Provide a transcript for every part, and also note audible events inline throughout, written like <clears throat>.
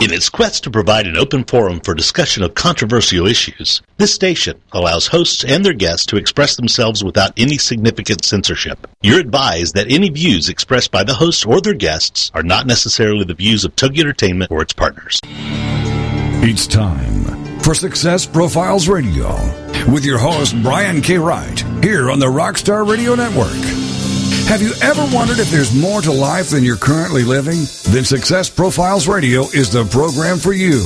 In its quest to provide an open forum for discussion of controversial issues, this station allows hosts and their guests to express themselves without any significant censorship. You're advised that any views expressed by the hosts or their guests are not necessarily the views of Togi Entertainment or its partners. It's time for Success Profiles Radio with your host, Brian K. Wright, here on the Rockstar Radio Network. Have you ever wondered if there's more to life than you're currently living? Then Success Profiles Radio is the program for you.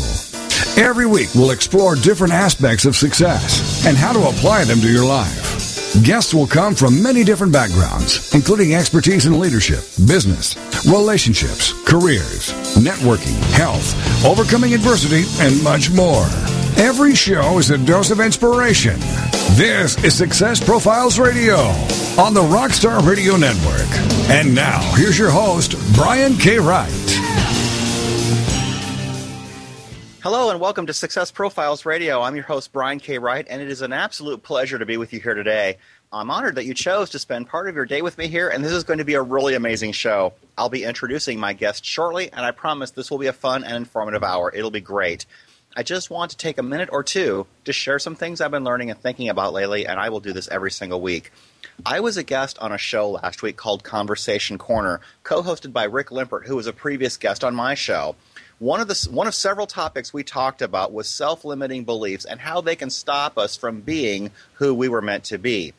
Every week, we'll explore different aspects of success and how to apply them to your life. Guests will come from many different backgrounds, including expertise in leadership, business, relationships, careers, networking, health, overcoming adversity, and much more. Every show is a dose of inspiration. This is Success Profiles Radio on the Rockstar Radio Network. And now, here's your host, Brian K. Wright. Hello and welcome to Success Profiles Radio. I'm your host, Brian K. Wright, and it is an absolute pleasure to be with you here today. I'm honored that you chose to spend part of your day with me here, and this is going to be a really amazing show. I'll be introducing my guest shortly, and I promise this will be a fun and informative hour. It'll be great. I just want to take a minute or two to share some things I've been learning and thinking about lately, and I will do this every single week. I was a guest on a show last week called Conversation Corner, co hosted by Rick Limpert, who was a previous guest on my show. One of, the, one of several topics we talked about was self limiting beliefs and how they can stop us from being who we were meant to be.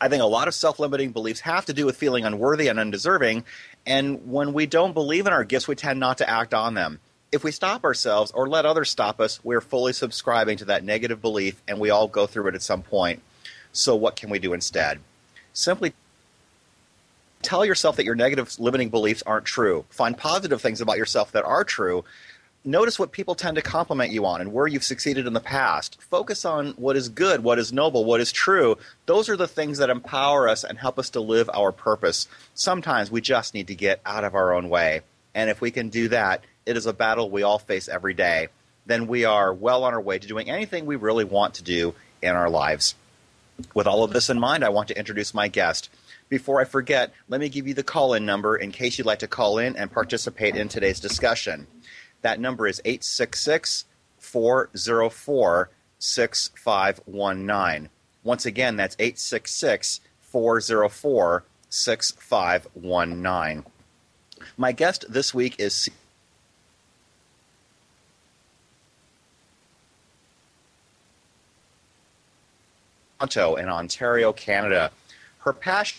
I think a lot of self limiting beliefs have to do with feeling unworthy and undeserving, and when we don't believe in our gifts, we tend not to act on them if we stop ourselves or let others stop us, we're fully subscribing to that negative belief, and we all go through it at some point. So, what can we do instead? Simply tell yourself that your negative limiting beliefs aren't true. Find positive things about yourself that are true. Notice what people tend to compliment you on and where you've succeeded in the past. Focus on what is good, what is noble, what is true. Those are the things that empower us and help us to live our purpose. Sometimes we just need to get out of our own way. And if we can do that, it is a battle we all face every day, then we are well on our way to doing anything we really want to do in our lives. With all of this in mind, I want to introduce my guest. Before I forget, let me give you the call in number in case you'd like to call in and participate in today's discussion. That number is 866 404 6519. Once again, that's 866 404 6519. My guest this week is Toronto in Ontario, Canada. Her passion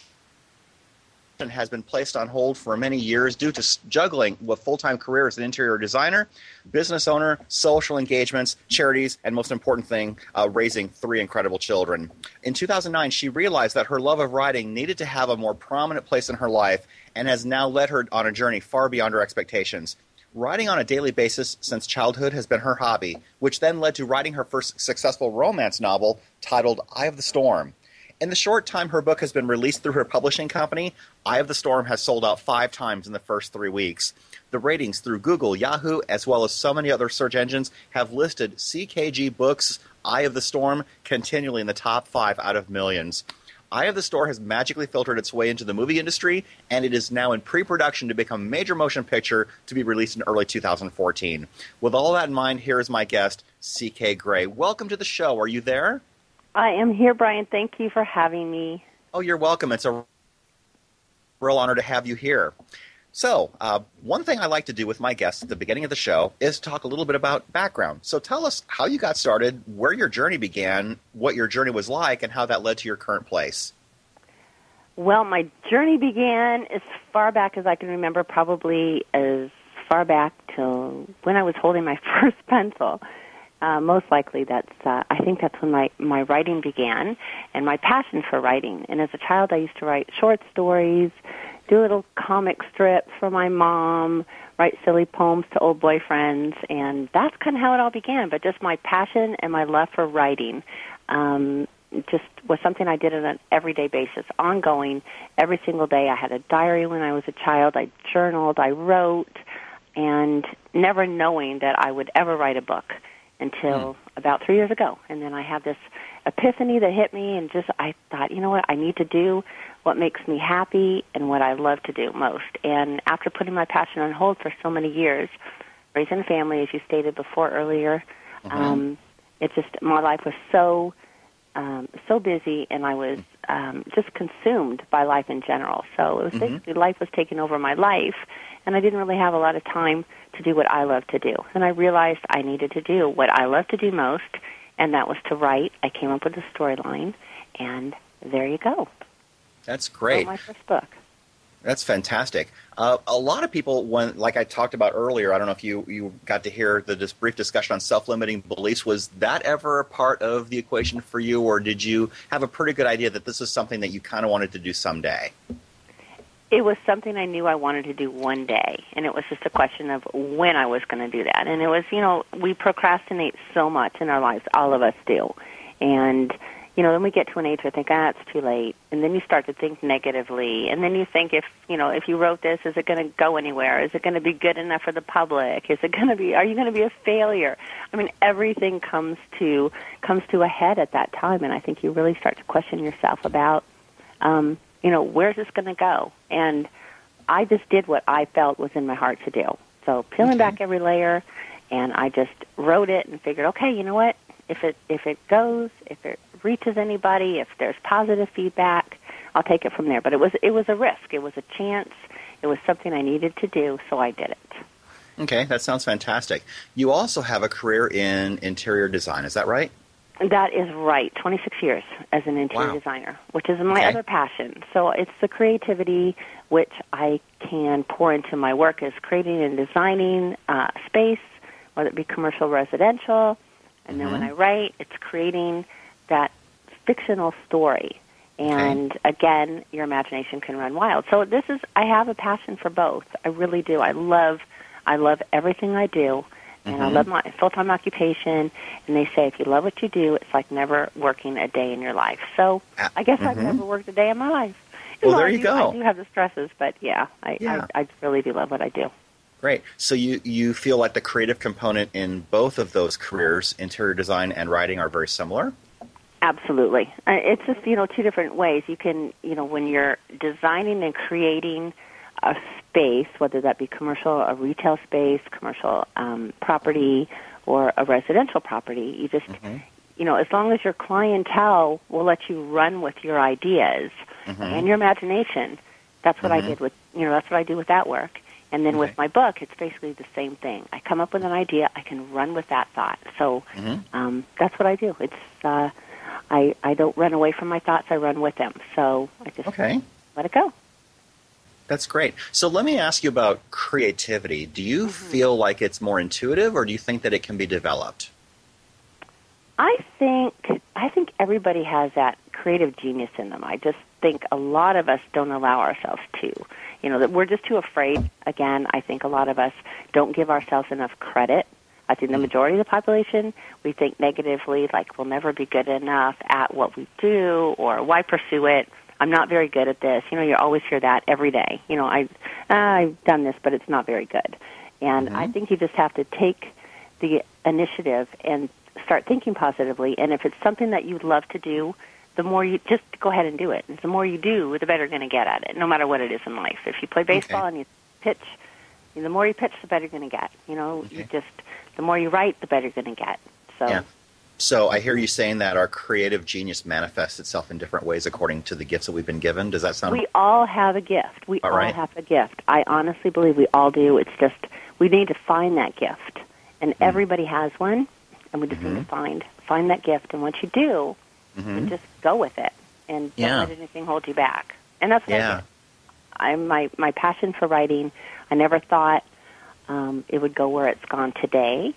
has been placed on hold for many years due to juggling with full-time career as an interior designer, business owner, social engagements, charities, and most important thing, uh, raising three incredible children. In 2009, she realized that her love of writing needed to have a more prominent place in her life and has now led her on a journey far beyond her expectations. Writing on a daily basis since childhood has been her hobby, which then led to writing her first successful romance novel titled Eye of the Storm. In the short time her book has been released through her publishing company, Eye of the Storm has sold out five times in the first three weeks. The ratings through Google, Yahoo, as well as so many other search engines have listed CKG Books' Eye of the Storm continually in the top five out of millions. Eye of the Storm has magically filtered its way into the movie industry, and it is now in pre production to become a major motion picture to be released in early 2014. With all that in mind, here is my guest, CK Gray. Welcome to the show. Are you there? I am here, Brian. Thank you for having me. Oh, you're welcome. It's a real honor to have you here. So, uh, one thing I like to do with my guests at the beginning of the show is talk a little bit about background. So, tell us how you got started, where your journey began, what your journey was like, and how that led to your current place. Well, my journey began as far back as I can remember, probably as far back till when I was holding my <laughs> first pencil. Uh, most likely, that's uh, I think that's when my my writing began, and my passion for writing. And as a child, I used to write short stories do little comic strips for my mom, write silly poems to old boyfriends, and that's kind of how it all began. But just my passion and my love for writing um, just was something I did on an everyday basis, ongoing, every single day. I had a diary when I was a child. I journaled, I wrote, and never knowing that I would ever write a book until mm. about three years ago. And then I had this epiphany that hit me, and just I thought, you know what, I need to do what makes me happy and what I love to do most. And after putting my passion on hold for so many years, raising a family, as you stated before earlier. Mhm. Um, it just my life was so um, so busy, and I was um, just consumed by life in general. So it was Mhm. basically life was taking over my life, and I didn't really have a lot of time to do what I love to do. And I realized I needed to do what I love to do most, and that was to write. I came up with a storyline, and there you go. That's great. my first book. That's fantastic. Uh, a lot of people, when like I talked about earlier, I don't know if you you got to hear the this brief discussion on self-limiting beliefs. Was that ever a part of the equation for you, or did you have a pretty good idea that this is something that you kind of wanted to do someday? It was something I knew I wanted to do one day, and it was just a question of when I was going to do that. And it was, you know, we procrastinate so much in our lives, all of us do. And, you know, then we get to an age where we think, ah, it's too late. And then you start to think negatively. And then you think, if, you know, if you wrote this, is it going to go anywhere? Is it going to be good enough for the public? Is it going to be, are you going to be a failure? I mean, everything comes to, comes to a head at that time. And I think you really start to question yourself about, um, you know, where's this going to go? And I just did what I felt was in my heart to do. So peeling Okay. back every layer, and I just wrote it and figured, okay, you know what? If it if it goes, if it reaches anybody, if there's positive feedback, I'll take it from there. But it was it was a risk. It was a chance. It was something I needed to do, so I did it. Okay, that sounds fantastic. You also have a career in interior design. Is that right? That is right. 26 years as an interior Wow. designer, which is my Okay. other passion. So it's the creativity which I can pour into my work is creating and designing uh, space, whether it be commercial, residential, and then when Mhm. I write, it's creating that fictional story. And again, your imagination can run wild. So this is I have a passion for both. I really do. I love I love everything I do. And I Mhm. love my full time occupation. And they say if you love what you do, it's like never working a day in your life. So Ah, I guess I've mhm. never worked a day in my life. Well, though there I you do- go. I do have the stresses, but yeah, I, Yeah. I, I really do love what I do. Great. So you you feel like the creative component in both of those careers, interior design and writing, are very similar. Absolutely. Uh, It's just, you know, two different ways. You can, you know, when you're designing and creating a space, whether that be commercial, a retail space, commercial um, property, or a residential property, you just, Mhm. you know, as long as your clientele will let you run with your ideas Mhm. and your imagination, that's what I Mhm. did with, you know, that's what I do with that work. And then Okay. with my book, it's basically the same thing. I come up with an idea, I can run with that thought. So Mhm. um, that's what I do. It's uh, I I don't run away from my thoughts. I run with them. So I just Okay. let it go. That's great. So let me ask you about creativity. Do you Mm-hmm. feel like it's more intuitive, or do you think that it can be developed? I think I think everybody has that creative genius in them. I just think a lot of us don't allow ourselves to. You know that we're just too afraid. Again, I think a lot of us don't give ourselves enough credit. I think the majority of the population we think negatively, like we'll never be good enough at what we do, or why pursue it. I'm not very good at this. You know, you always hear that every day. You know, I ah, I've done this, but it's not very good. And I Mhm. think you just have to take the initiative and start thinking positively. And if it's something that you'd love to do, the more you just go ahead and do it. The more you do, the better you're going to get at it, no matter what it is in life. If you play baseball Okay. and you pitch, the more you pitch, the better you're going to get. You know, you just the more you write, the better you're going to get. So Yeah. So I hear you saying that our creative genius manifests itself in different ways according to the gifts that we've been given. Does that sound we all have a gift. We All all right. have a gift. I honestly believe we all do. It's just we need to find that gift, and Hmm. everybody has one, and we just need Mhm. to find find that gift. And once you do, Mhm. you just go with it, and don't Yeah. let anything hold you back. And that's what Yeah. I my my passion for writing. I never thought um, it would go where it's gone today.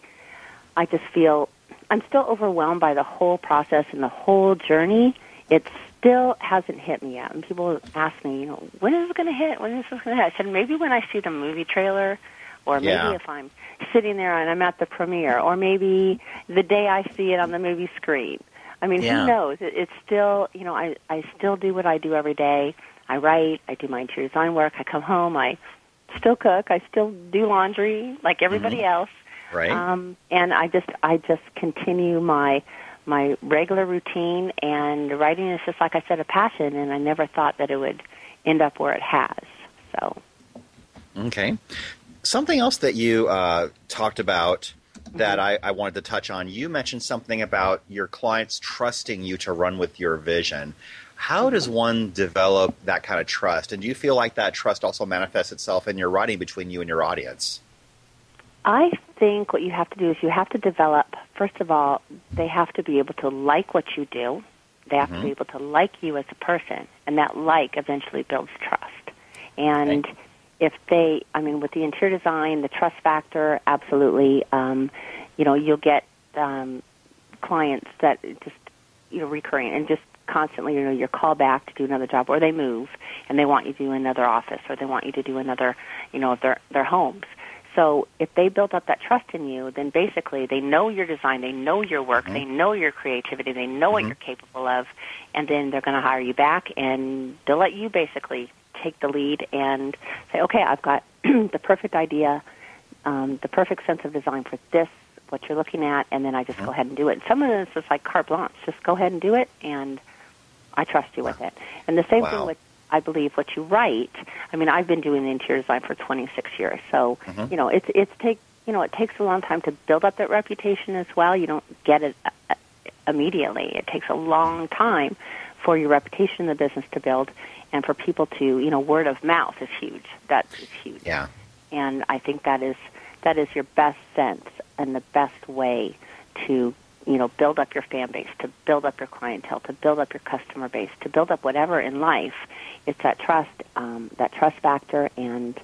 I just feel I'm still overwhelmed by the whole process and the whole journey. It still hasn't hit me yet. And people ask me, you know, when is it going to hit? When is this going to hit? I said maybe when I see the movie trailer, or maybe Yeah. if I'm sitting there and I'm at the premiere, or maybe the day I see it on the movie screen. I mean, Yeah. who knows? It, it's still, you know, I I still do what I do every day. I write. I do my interior design work. I come home. I still cook. I still do laundry like everybody Mhm. else. Right? Um, and I just I just continue my my regular routine and writing is just like I said a passion and I never thought that it would end up where it has. So Okay. Something else that you uh, talked about that mm-hmm. I, I, wanted to touch on. You mentioned something about your clients trusting you to run with your vision. How does one develop that kind of trust? And do you feel like that trust also manifests itself in your writing between you and your audience? I think what you have to do is you have to develop, first of all, they have to be able to like what you do. They have mm-hmm. to be able to like you as a person. And that like eventually builds trust. And okay. if they, I mean, with the interior design, the trust factor, absolutely, um, you know, you'll get um, clients that just, you know, recurring and just constantly, you know, your call back to do another job, or they move and they want you to do another office, or they want you to do another, you know, their their homes. So if they build up that trust in you, then basically they know your design, they know your work, mm-hmm. they know your creativity, they know mm-hmm. what you're capable of, and then they're going to hire you back and they'll let you basically take the lead and say, okay, I've got <clears throat> the perfect idea, um, the perfect sense of design for this, what you're looking at, and then I just mm-hmm. go ahead and do it. And some of this is like carte blanche. Just go ahead and do it, and I trust you with it. And the same wow. thing with I believe what you write. I mean, I've been doing interior design for 26 years, so mm-hmm. you know it's it's take you know it takes a long time to build up that reputation as well. You don't get it uh, immediately. It takes a long time for your reputation in the business to build, and for people to you know word of mouth is huge. That is huge. Yeah. And I think that is that is your best sense and the best way to you know build up your fan base, to build up your clientele, to build up your customer base, to build up whatever in life it's that trust, um, that trust factor, and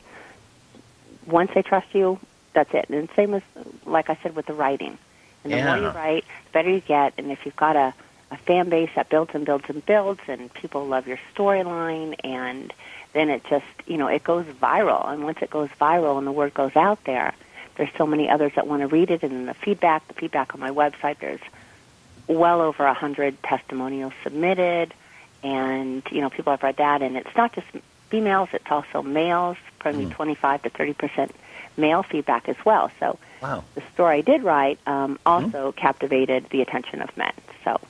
once they trust you, that's it. And same as, like I said, with the writing. And the yeah. more you write, the better you get. And if you've got a, a fan base that builds and builds and builds, and people love your storyline, and then it just, you know, it goes viral. And once it goes viral and the word goes out there, there's so many others that want to read it. And the feedback, the feedback on my website, there's well over a hundred testimonials submitted and you know people have read that, and it's not just females; it's also males, probably mm. 25 to 30 percent male feedback as well. So wow. the story I did write um, also mm. captivated the attention of men. So.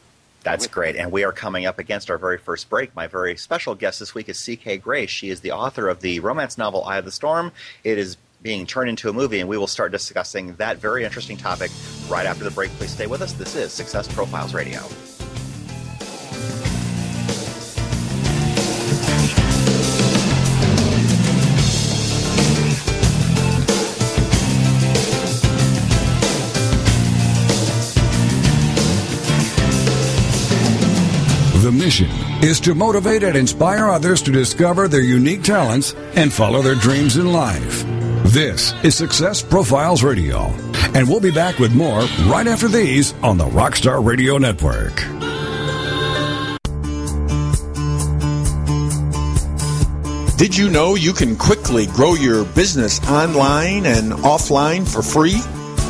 That's great. And we are coming up against our very first break. My very special guest this week is C.K. Grace. She is the author of the romance novel Eye of the Storm. It is being turned into a movie, and we will start discussing that very interesting topic right after the break. Please stay with us. This is Success Profiles Radio. The mission is to motivate and inspire others to discover their unique talents and follow their dreams in life. This is Success Profiles Radio, and we'll be back with more right after these on the Rockstar Radio Network. Did you know you can quickly grow your business online and offline for free?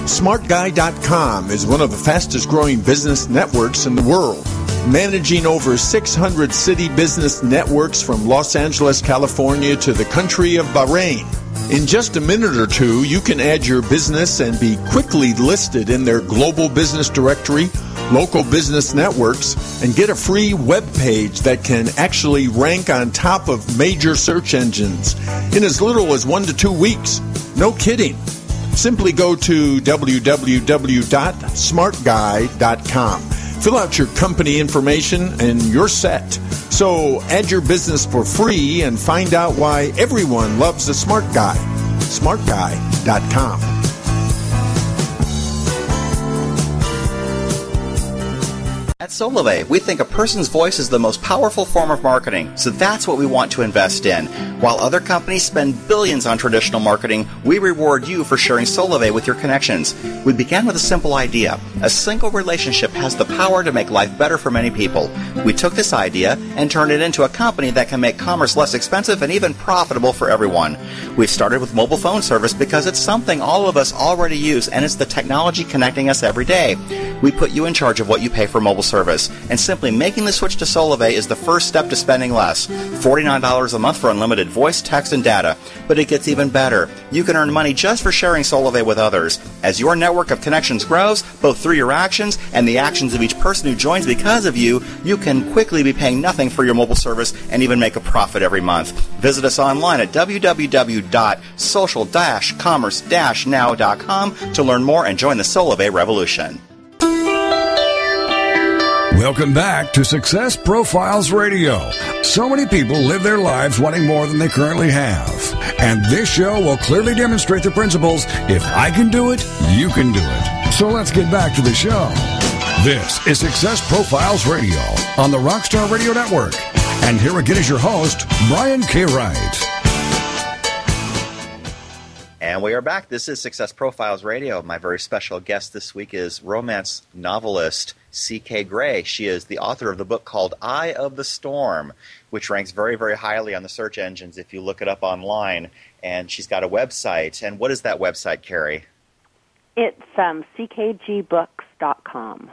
SmartGuy.com is one of the fastest growing business networks in the world managing over 600 city business networks from Los Angeles, California to the country of Bahrain. In just a minute or two, you can add your business and be quickly listed in their global business directory, local business networks, and get a free web page that can actually rank on top of major search engines in as little as one to two weeks. No kidding. Simply go to www.smartguy.com Fill out your company information and you're set. So add your business for free and find out why everyone loves a smart guy. SmartGuy.com. At Solavei, we think a person's voice is the most powerful form of marketing, so that's what we want to invest in. While other companies spend billions on traditional marketing, we reward you for sharing Solavei with your connections. We began with a simple idea. A single relationship has the power to make life better for many people. We took this idea and turned it into a company that can make commerce less expensive and even profitable for everyone. We've started with mobile phone service because it's something all of us already use and it's the technology connecting us every day. We put you in charge of what you pay for mobile service. And simply making the switch to Solavei is the first step to spending less. $49 a month for unlimited voice, text, and data. But it gets even better. You can earn money just for sharing Solavei with others. As your network of connections grows, both through your actions and the actions of each person who joins because of you, you can quickly be paying nothing for your mobile service and even make a profit every month. Visit us online at www.social-commerce-now.com to learn more and join the Solavei revolution. Welcome back to Success Profiles Radio. So many people live their lives wanting more than they currently have. And this show will clearly demonstrate the principles if I can do it, you can do it. So let's get back to the show. This is Success Profiles Radio on the Rockstar Radio Network. And here again is your host, Brian K. Wright. And we are back. This is Success Profiles Radio. My very special guest this week is romance novelist C.K. Gray. She is the author of the book called Eye of the Storm, which ranks very, very highly on the search engines if you look it up online. And she's got a website. And what is that website, Carrie? It's um, ckgbooks.com.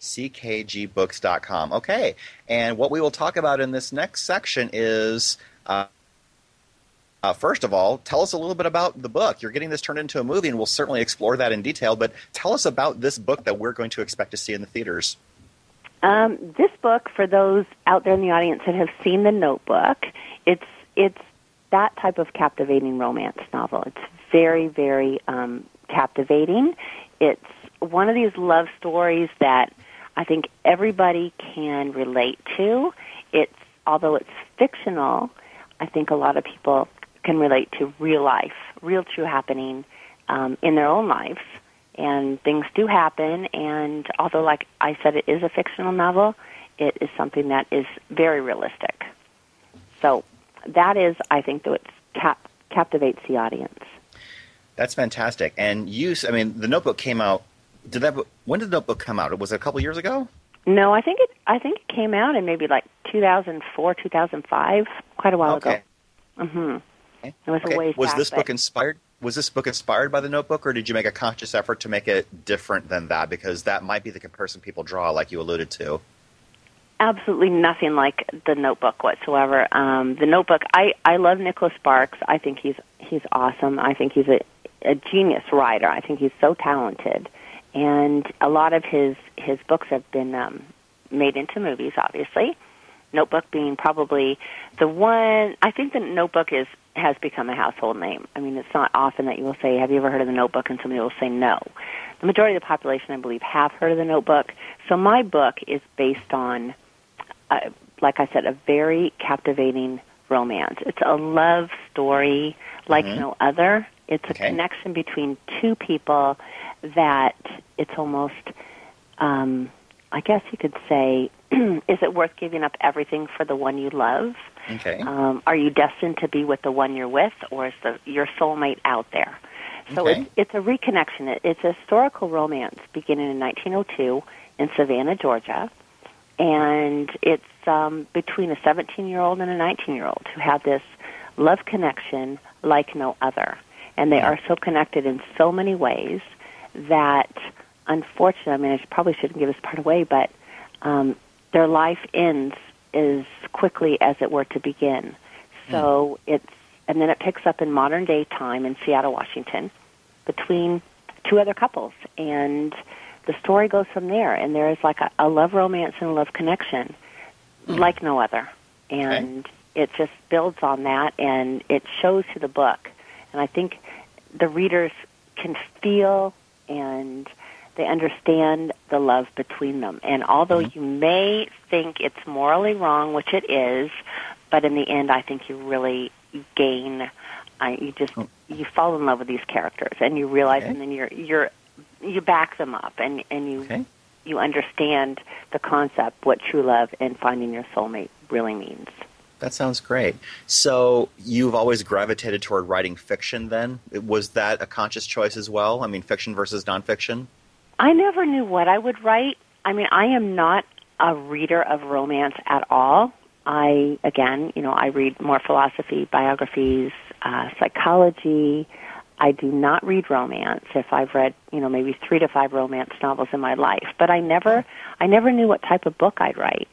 ckgbooks.com. Okay. And what we will talk about in this next section is. Uh, uh, first of all, tell us a little bit about the book. You're getting this turned into a movie, and we'll certainly explore that in detail. But tell us about this book that we're going to expect to see in the theaters. Um, this book, for those out there in the audience that have seen The Notebook, it's it's that type of captivating romance novel. It's very, very um, captivating. It's one of these love stories that I think everybody can relate to. It's although it's fictional, I think a lot of people can relate to real life, real true happening um, in their own lives. And things do happen, and although, like I said, it is a fictional novel, it is something that is very realistic. So that is, I think, that it cap- captivates the audience. That's fantastic. And you, I mean, the Notebook came out. Did that? When did the Notebook come out? Was it a couple years ago? No, I think it. I think it came out in maybe like 2004, 2005, quite a while okay. ago. Mm-hmm. Okay. It was a Okay. ways Was this book inspired? Was this book inspired by the Notebook, or did you make a conscious effort to make it different than that? Because that might be the comparison people draw, like you alluded to. absolutely nothing like the Notebook whatsoever. Um, the Notebook, I I love Nicholas Sparks. I think he's he's awesome. I think he's a a genius writer. I think he's so talented, and a lot of his his books have been um, made into movies. Obviously, Notebook being probably the one. I think the Notebook is has become a household name. I mean, it's not often that you will say, "Have you ever heard of the Notebook?" and somebody will say no. The majority of the population, I believe, have heard of the Notebook. So my book is based on uh, like I said, a very captivating romance. It's a love story like Mhm. no other. It's a Okay. connection between two people that it's almost, um, I guess you could say, <clears throat> is it worth giving up everything for the one you love? Okay. Um, are you destined to be with the one you're with, or is the, your soulmate out there? So Okay. it's, it's a reconnection. It, it's a historical romance beginning in 1902 in Savannah, Georgia, and it's um, between a 17 year old and a 19 year old who have this love connection like no other. And they are so connected in so many ways that, unfortunately, I mean, I probably shouldn't give this part away, but um, their life ends as quickly as it were to begin. Hmm. So it's, and then it picks up in modern day time in Seattle, Washington, between two other couples. And the story goes from there. And there is like a, a love romance and a love connection hmm. like no other. And it just builds on that and it shows through the book. And I think the readers can feel and they understand the love between them. And although you may think it's morally wrong, which it is, but in the end, I think you really gain. Uh, you just you fall in love with these characters, and you realize, Okay. and then you're you're you back them up, and and you Okay. you understand the concept, what true love and finding your soulmate really means. That sounds great. So you've always gravitated toward writing fiction. Then was that a conscious choice as well? I mean, fiction versus nonfiction. I never knew what I would write. I mean, I am not a reader of romance at all. I, again, you know, I read more philosophy, biographies, uh, psychology, I do not read romance. If I've read, you know, maybe three to five romance novels in my life, but I never, I never knew what type of book I'd write.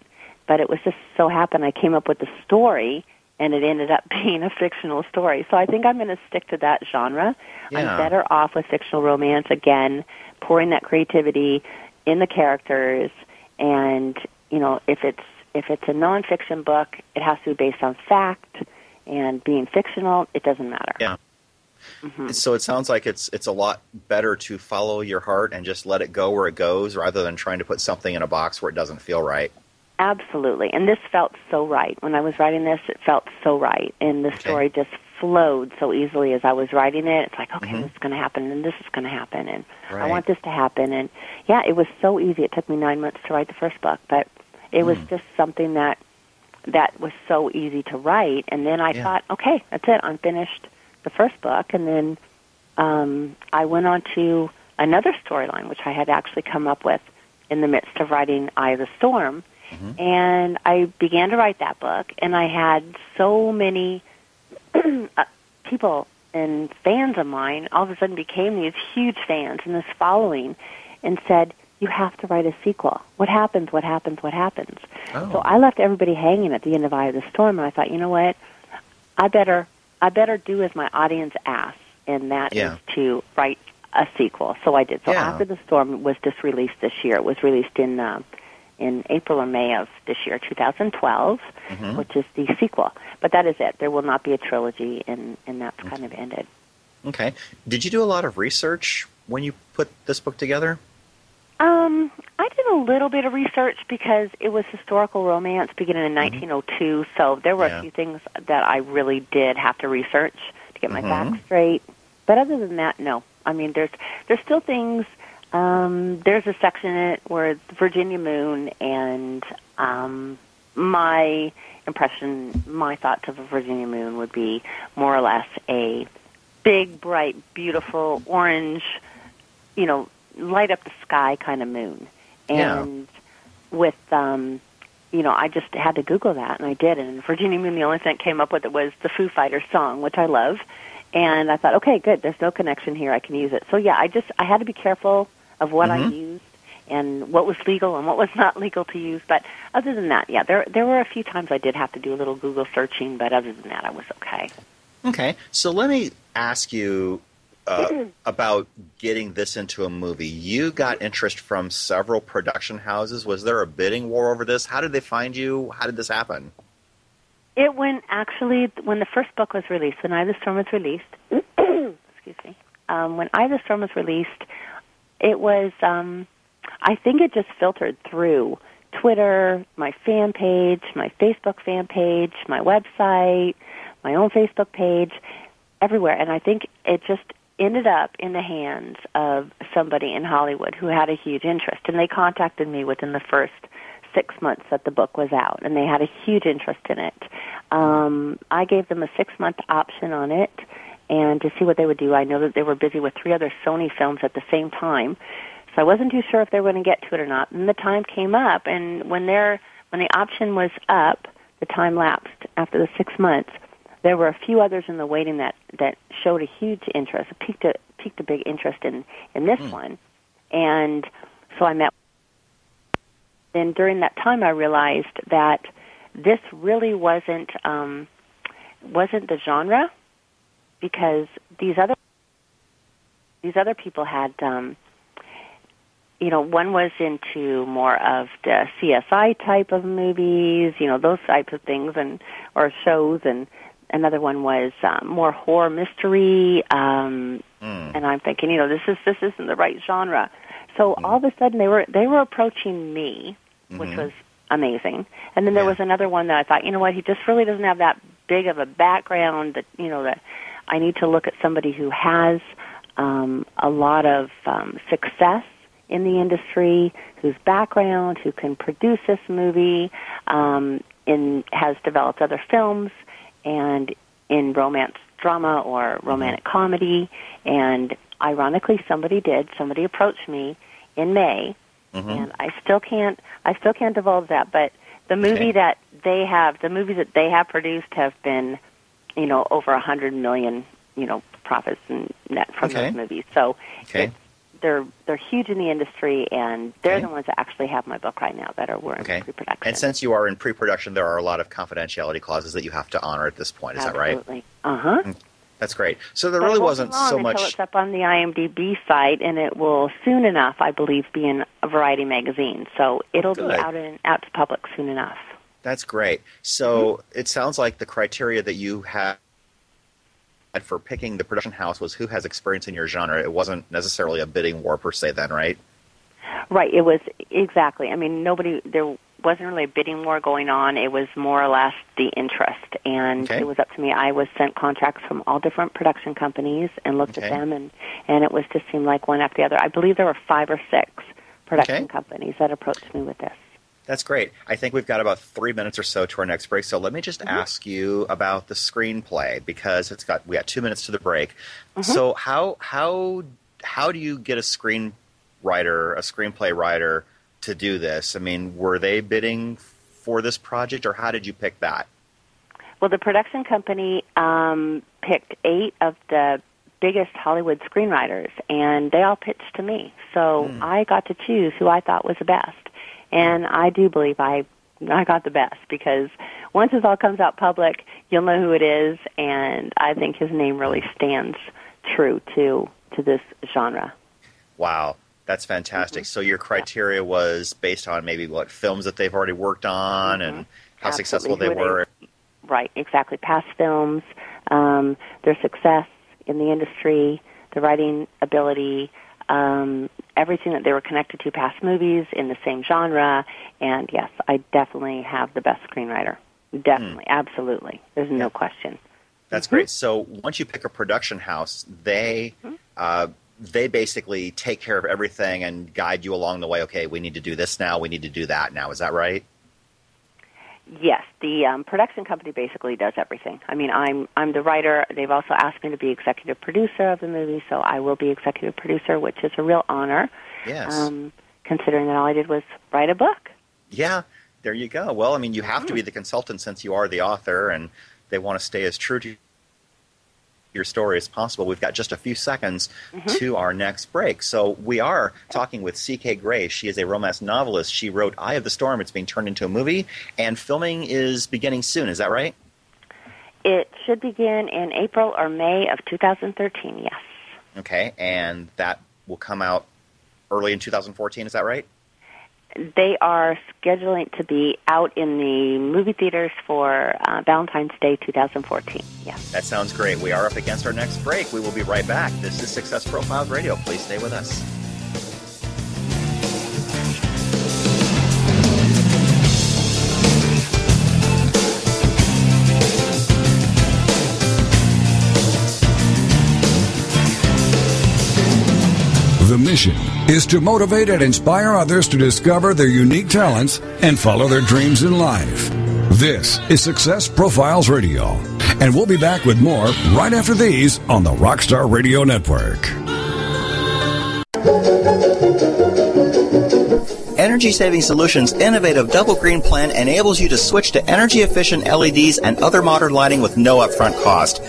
But it was just so happened I came up with the story, and it ended up <laughs> being a fictional story. So I think I'm going to stick to that genre. Yeah. I'm better off with fictional romance again, pouring that creativity in the characters, and you know, if it's if it's a nonfiction book, it has to be based on fact, and being fictional, it doesn't matter. Yeah. Mm-hmm. So it sounds like it's it's a lot better to follow your heart and just let it go where it goes, rather than trying to put something in a box where it doesn't feel right. Absolutely. And this felt so right. When I was writing this, it felt so right. And the story just flowed so easily as I was writing it. It's like, okay, Mhm. this is going to happen and this is going to happen and I want this to happen. And yeah, it was so easy. It took me nine months to write the first book, but it was Mm. just something that that was so easy to write. And then I Yeah. thought, okay, that's it. I'm finished the first book. And then um, I went on to another storyline, which I had actually come up with in the midst of writing Eye of the Storm. And I began to write that book, and I had so many <clears throat> people and fans of mine all of a sudden became these huge fans and this following and said, You have to write a sequel. What happens? What happens? What happens? Oh. So I left everybody hanging at the end of Eye of the Storm, and I thought, you know what? I better I better do as my audience asks, and that is Yeah. to write a sequel. So I did. So Yeah. after the storm was just released this year. It was released in uh, in April or May of this year, 2012, Mhm. which is the sequel. But that is it. There will not be a trilogy, and and that's kind of ended. Okay. Did you do a lot of research when you put this book together? Um, I did a little bit of research because it was historical romance beginning in 1902, so there were Yeah. a few things that I really did have to research to get my Mhm. facts straight. But other than that, no. I mean, there's there's still things. Um, there's a section in it where Virginia Moon and um, my impression, my thoughts of a Virginia Moon would be more or less a big, bright, beautiful orange, you know, light up the sky kind of moon. Yeah. And with um you know, I just had to Google that and I did and Virginia Moon the only thing that came up with it was the Foo Fighters song, which I love. And I thought, okay, good, there's no connection here, I can use it. So yeah, I just I had to be careful of what I Mhm. used and what was legal and what was not legal to use. But other than that, yeah, there there were a few times I did have to do a little Google searching, but other than that I was okay. Okay. So let me ask you uh, about getting this into a movie. You got interest from several production houses. Was there a bidding war over this? How did they find you? How did this happen? It when actually when the first book was released, when Eye of the Storm was released, <clears throat> excuse me, um, when Eye of the Storm was released, it was um, I think it just filtered through Twitter, my fan page, my Facebook fan page, my website, my own Facebook page, everywhere, and I think it just ended up in the hands of somebody in Hollywood who had a huge interest, and they contacted me within the first six months that the book was out, and they had a huge interest in it. Um, I gave them a six month option on it, and to see what they would do. I know that they were busy with three other Sony films at the same time, so I wasn't too sure if they were going to get to it or not. And the time came up, and when their when the option was up, the time lapsed after the six months. There were a few others in the waiting that that showed a huge interest, piqued a piqued a big interest in in this one, and so I met then during that time I realized that this really wasn't um, wasn't the genre because these other these other people had um, you know one was into more of the CSI type of movies you know those types of things and or shows and another one was um, more horror mystery um, Mm. and I'm thinking you know this is this isn't the right genre so all of a sudden they were they were approaching me which Mhm. was amazing. And then there Yeah. was another one that I thought, you know what, he just really doesn't have that big of a background that you know that I need to look at somebody who has um, a lot of um, success in the industry, whose background, who can produce this movie, um, in has developed other films, and in romance drama or romantic comedy. And ironically, somebody did. Somebody approached me in May Mhm. and I still can't I still can't divulge that. But the movie Okay. that they have, the movies that they have produced have been, you know, over a hundred million, you know, profits and net from Okay. those movies. So Okay. they're they're huge in the industry, and they're Okay. the ones that actually have my book right now that are we're in pre-production. And since you are in pre-production, there are a lot of confidentiality clauses that you have to honor at this point. Is that right? Absolutely. Uh huh. That's great. So there really wasn't so until much. it's up on the IMDb site, and it will soon enough, I believe, be in a Variety magazine. So it'll be out in out to public soon enough. That's great. So Mm-hmm. it sounds like the criteria that you had for picking the production house was who has experience in your genre. It wasn't necessarily a bidding war per se, then, right? Right. It was exactly. I mean, nobody. There wasn't really a bidding war going on. It was more or less the interest, and Okay. it was up to me. I was sent contracts from all different production companies and looked Okay. at them, and and it was just seemed like one after the other. I believe there were five or six production Okay. companies that approached me with this. That's great. I think we've got about three minutes or so to our next break. So let me just mm-hmm. ask you about the screenplay because it's got we got two minutes to the break. Mm-hmm. So how how how do you get a screenwriter, a screenplay writer, to do this? I mean, were they bidding for this project, or how did you pick that? Well, the production company um, picked eight of the biggest Hollywood screenwriters, and they all pitched to me. So hmm. I got to choose who I thought was the best, and I do believe I I got the best because once this all comes out public, you'll know who it is, and I think his name really stands true to to this genre. Wow, that's fantastic. So your criteria was based on maybe what films that they've already worked on and how Absolutely. successful they Who they- were. Right, exactly. Past films, um, their success in the industry, the writing ability, um, everything that they were connected to, past movies in the same genre. And yes, I definitely have the best screenwriter. Definitely, absolutely. There's no question. That's Mm-hmm. great. So once you pick a production house, they uh, they basically take care of everything and guide you along the way. Okay, we need to do this now. We need to do that now. Is that right? Yes, the um, production company basically does everything. I mean, I'm I'm the writer. They've also asked me to be executive producer of the movie, so I will be executive producer, which is a real honor. Yes. Um, considering that all I did was write a book. yeah. There you go. Well, I mean, you have to Mm-hmm. be the consultant since you are the author, and they want to stay as true to your story as possible. We've got just a few seconds Mm-hmm. to our next break. So we are talking with C.K. Gray. She is a romance novelist. She wrote Eye of the Storm. It's being turned into a movie, and filming is beginning soon. Is that right? It should begin in April or May of 2013. Yes, Okay, and that will come out early in 2014. Is that right? They are scheduling to be out in the movie theaters for uh, Valentine's Day 2014. Yes. That sounds great. We are up against our next break. We will be right back. This is Success Profiles Radio. Please stay with us. The mission is to motivate and inspire others to discover their unique talents and follow their dreams in life. This is Success Profiles Radio, and we'll be back with more right after these on the Rockstar Radio Network. Energy Saving Solutions' innovative double green plan enables you to switch to energy efficient LEDs and other modern lighting with no upfront cost.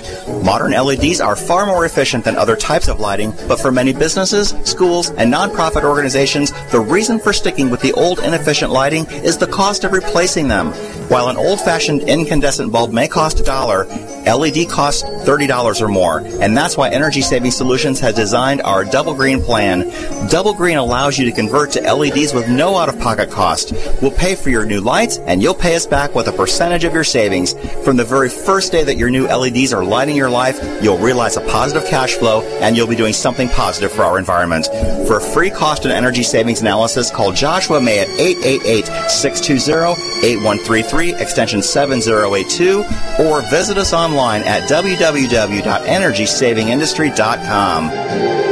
Modern LEDs are far more efficient than other types of lighting, but for many businesses, schools, and nonprofit organizations, the reason for sticking with the old inefficient lighting is the cost of replacing them. While an old fashioned incandescent bulb may cost a dollar, LED costs $30 or more, and that's why Energy Saving Solutions has designed our Double Green plan. Double Green allows you to convert to LEDs with no out of pocket cost. We'll pay for your new lights, and you'll pay us back with a percentage of your savings. From the very first day that your new LEDs are lighting your life, you'll realize a positive cash flow, and you'll be doing something positive for our environment. For a free cost and energy savings analysis, call Joshua May at 888-620-8133, extension 7082, or visit us online at www.energysavingindustry.com.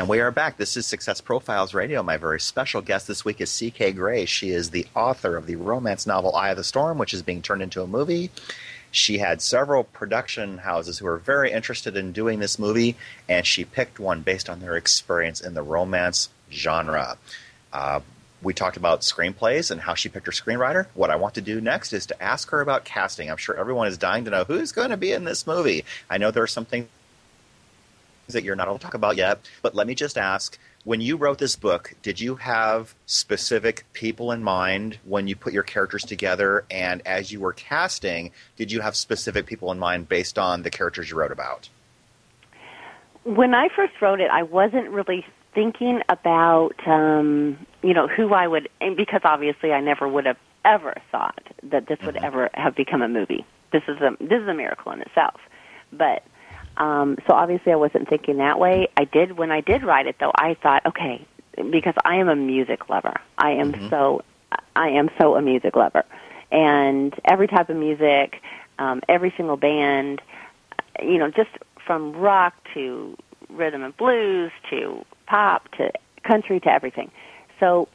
And we are back. This is Success Profiles Radio. My very special guest this week is C.K. Gray. She is the author of the romance novel Eye of the Storm, which is being turned into a movie. She had several production houses who were very interested in doing this movie, and she picked one based on their experience in the romance genre. Uh, we talked about screenplays and how she picked her screenwriter. What I want to do next is to ask her about casting. I'm sure everyone is dying to know who's going to be in this movie. I know there are some things that you're not able to talk about yet, but let me just ask when you wrote this book, did you have specific people in mind when you put your characters together? And as you were casting, did you have specific people in mind based on the characters you wrote about? When I first wrote it, I wasn't really thinking about, um, you know, who I would, and because obviously I never would have ever thought that this would Mhm. ever have become a movie. This is a this is a miracle in itself. But um, so obviously I wasn't thinking that way. I did when I did write it though. I thought, okay, because I am a music lover. I am Mhm. so I am so a music lover, and every type of music, um, every single band, you know, just from rock to rhythm and blues to pop to country to everything. So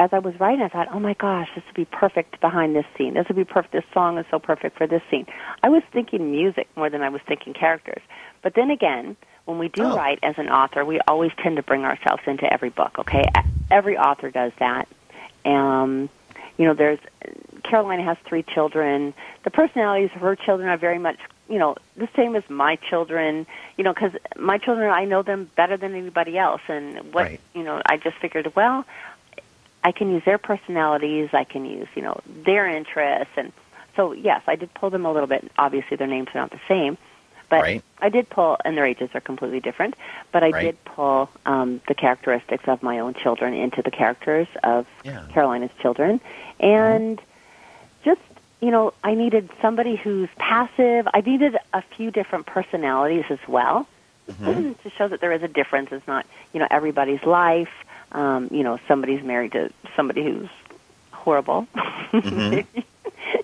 as I was writing, I thought, oh my gosh, this would be perfect behind this scene. This would be perfect. This song is so perfect for this scene. I was thinking music more than I was thinking characters. But then again, when we do Oh. write as an author, we always tend to bring ourselves into every book. Okay, every author does that. Um, you know, there's Carolina has three children. The personalities of her children are very much, you know, the same as my children. You know, because my children, I know them better than anybody else, and what Right. you know, I just figured, well, I can use their personalities. I can use, you know, their interests, and so yes, I did pull them a little bit. Obviously, their names are not the same, but Right. I did pull, and their ages are completely different. But I Right. did pull um, the characteristics of my own children into the characters of Yeah. Carolina's children, and just you know, I needed somebody who's passive. I needed a few different personalities as well Mhm. <clears throat> to show that there is a difference. It's not you know everybody's life. Um, you know, somebody's married to somebody who's horrible. <laughs> Mhm.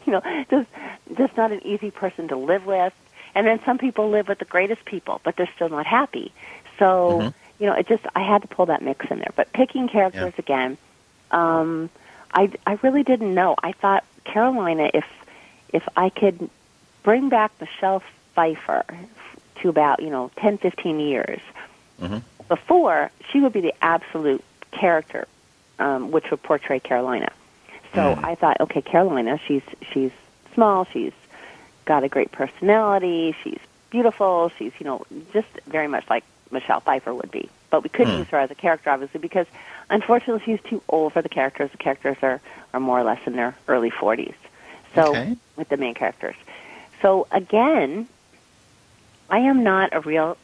you know, just just not an easy person to live with. And then some people live with the greatest people, but they're still not happy. So Mhm. you know, it just I had to pull that mix in there. But picking characters again, um, I I really didn't know. I thought Carolina, if if I could bring back Michelle Pfeiffer to about you know ten fifteen years Mhm. before, she would be the absolute character, um, which would portray Carolina. So Mm. I thought, okay, Carolina, she's she's small, she's got a great personality, she's beautiful, she's you know just very much like Michelle Pfeiffer would be. But we couldn't Hmm. use her as a character, obviously, because unfortunately she's too old for the characters. The characters are are more or less in their early forties. So Okay. with the main characters. So again, I am not a real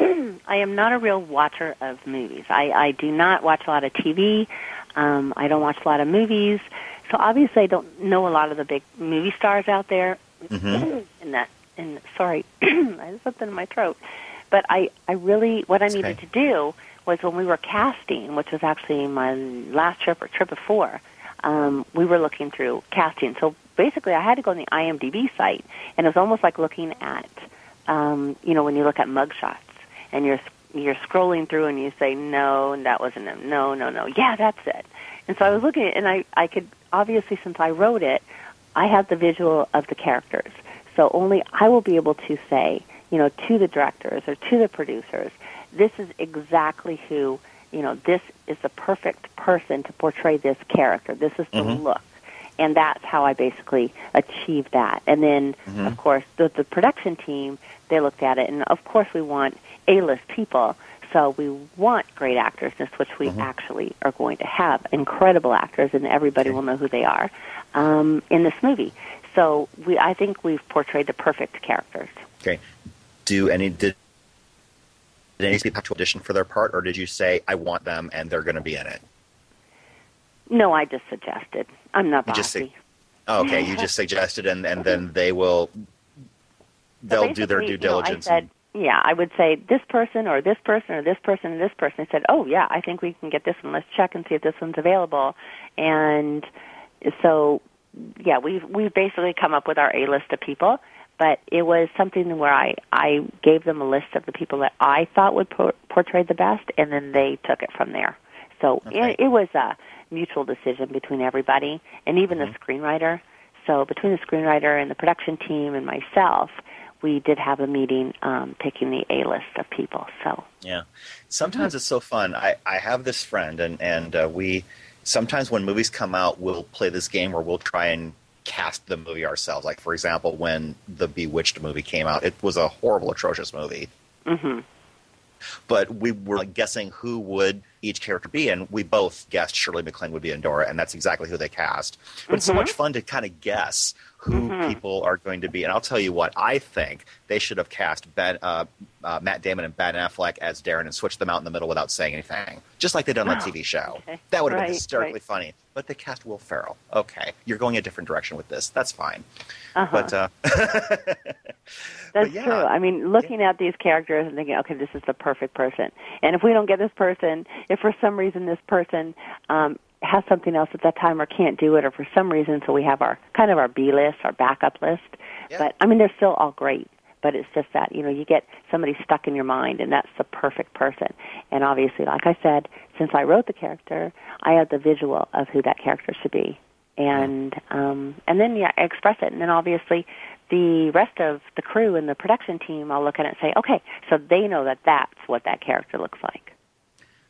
I am not a real watcher of movies. I, I do not watch a lot of TV. Um, I don't watch a lot of movies. So obviously I don't know a lot of the big movie stars out there. Mhm. in that in sorry, <clears throat> I have something in my throat. But I, I really what I needed to do was when we were casting, which was actually my last trip or trip before, um, we were looking through casting. So basically I had to go on the IMDb site and it was almost like looking at um, you know, when you look at mugshots and you're you're scrolling through and you say no, and that wasn't him. No, no, no. Yeah, that's it. And so I was looking at it, and I I could obviously since I wrote it, I have the visual of the characters. So only I will be able to say, you know, to the directors or to the producers, this is exactly who, you know, this is the perfect person to portray this character. This is the Mhm. look. And that's how I basically achieved that. And then, Mhm. of course, the, the production team, they looked at it, and of course we want A-list people. So we want great actors, which we Mhm. actually are going to have incredible actors, and everybody will know who they are um, in this movie. So we, I think we've portrayed the perfect characters. Okay. Do any did did any people have to audition for their part, or did you say I want them and they're going to be in it? No, I just suggested. I'm not You just bossy. Oh, okay, you just <laughs> suggested, and and then they will they'll do their due you know, diligence. I said, yeah, I would say this person or this person or this person and this person. I said, oh yeah, I think we can get this one. Let's check and see if this one's available. And so, yeah, we've we've basically come up with our A list of people. But it was something where I I gave them a list of the people that I thought would por- portray the best, and then they took it from there. So Okay. it, it was a mutual decision between everybody, and even Mhm. the screenwriter. So between the screenwriter and the production team and myself, we did have a meeting um, picking the A list of people. So Yeah. Sometimes it's so fun. I, I have this friend, and, and uh, we sometimes when movies come out, we'll play this game where we'll try and cast the movie ourselves. Like, for example, when the Bewitched movie came out, it was a horrible, atrocious movie. hmm But we were like, guessing who would each character be, and we both guessed Shirley MacLaine would be Endora, and that's exactly who they cast. But it's so Mhm. much fun to kind of guess who Mhm. people are going to be. And I'll tell you what, I think they should have cast ben, uh, uh, Matt Damon and Ben Affleck as Darrin and switched them out in the middle without saying anything, just like they did on that Oh, TV show. okay. That would have Right, been hysterically right. funny. But they cast Will Ferrell. Okay, you're going a different direction with this. That's fine. uh-huh. But uh, <laughs> that's yeah. true. I mean, looking at these characters and thinking, okay, this is the perfect person. And if we don't get this person, if for some reason this person um, has something else at that time or can't do it, or for some reason, so we have our kind of our B list, our backup list. Yeah. But I mean, they're still all great. But it's just that you know you get somebody stuck in your mind, and that's the perfect person. And obviously, like I said, since I wrote the character, I have the visual of who that character should be, and um, and then yeah, I express it. And then obviously, the rest of the crew and the production team, I'll look at it and say, okay, so they know that that's what that character looks like.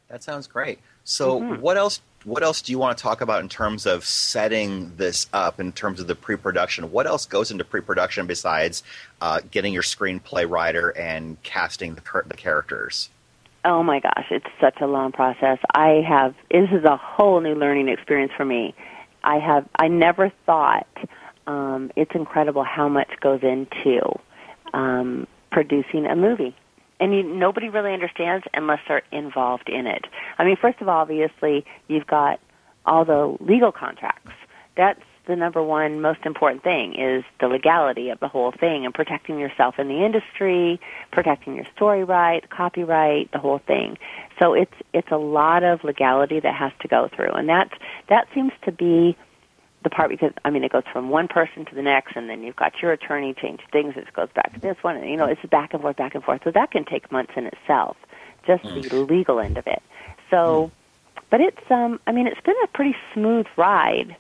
That sounds great. So, Mhm. what else? What else do you want to talk about in terms of setting this up? In terms of the pre-production, what else goes into pre-production besides uh, getting your screenplay writer and casting the, the characters? Oh my gosh, it's such a long process. I have this is a whole new learning experience for me. I have I never thought um, it's incredible how much goes into um, producing a movie, and you, nobody really understands unless they're involved in it. I mean, first of all, obviously you've got all the legal contracts. That's the number one most important thing is the legality of the whole thing and protecting yourself in the industry, protecting your story right, copyright, the whole thing. So it's it's a lot of legality that has to go through, and that's that seems to be the part because I mean it goes from one person to the next, and then you've got your attorney change things. It goes back to this one, and you know it's back and forth, back and forth. So that can take months in itself, just the legal end of it. So, but it's um I mean it's been a pretty smooth ride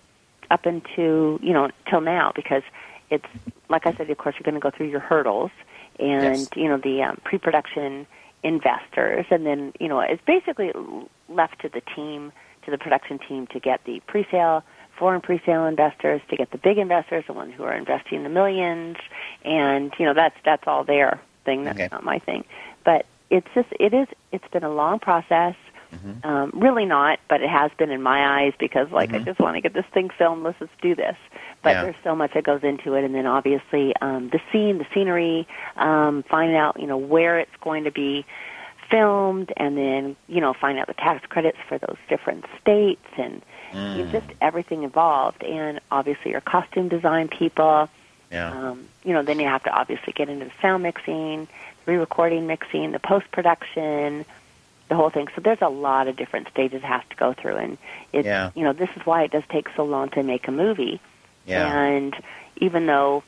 up into you know till now because it's like I said. Of course, you're going to go through your hurdles, and Yes. you know the um, pre-production investors, and then you know it's basically left to the team, to the production team, to get the pre-sale, foreign pre-sale investors, to get the big investors, the ones who are investing the millions, and you know that's that's all their thing. That's Okay. not my thing, but it's just it is. It's been a long process. Mhm. Um, really not, but it has been in my eyes because, like, I Mhm. just want to get this thing filmed. Let's just do this. But Yeah. there's so much that goes into it, and then obviously um, the scene, the scenery, um, finding out, you know, where it's going to be filmed, and then you know, find out the tax credits for those different states, and Mm. just everything involved. And obviously, your costume design people. Yeah. Um, you know, then you have to obviously get into the sound mixing, re-recording mixing, the post-production, the whole thing. So there's a lot of different stages it has to go through, and it's Yeah. you know this is why it does take so long to make a movie. yeah. And even though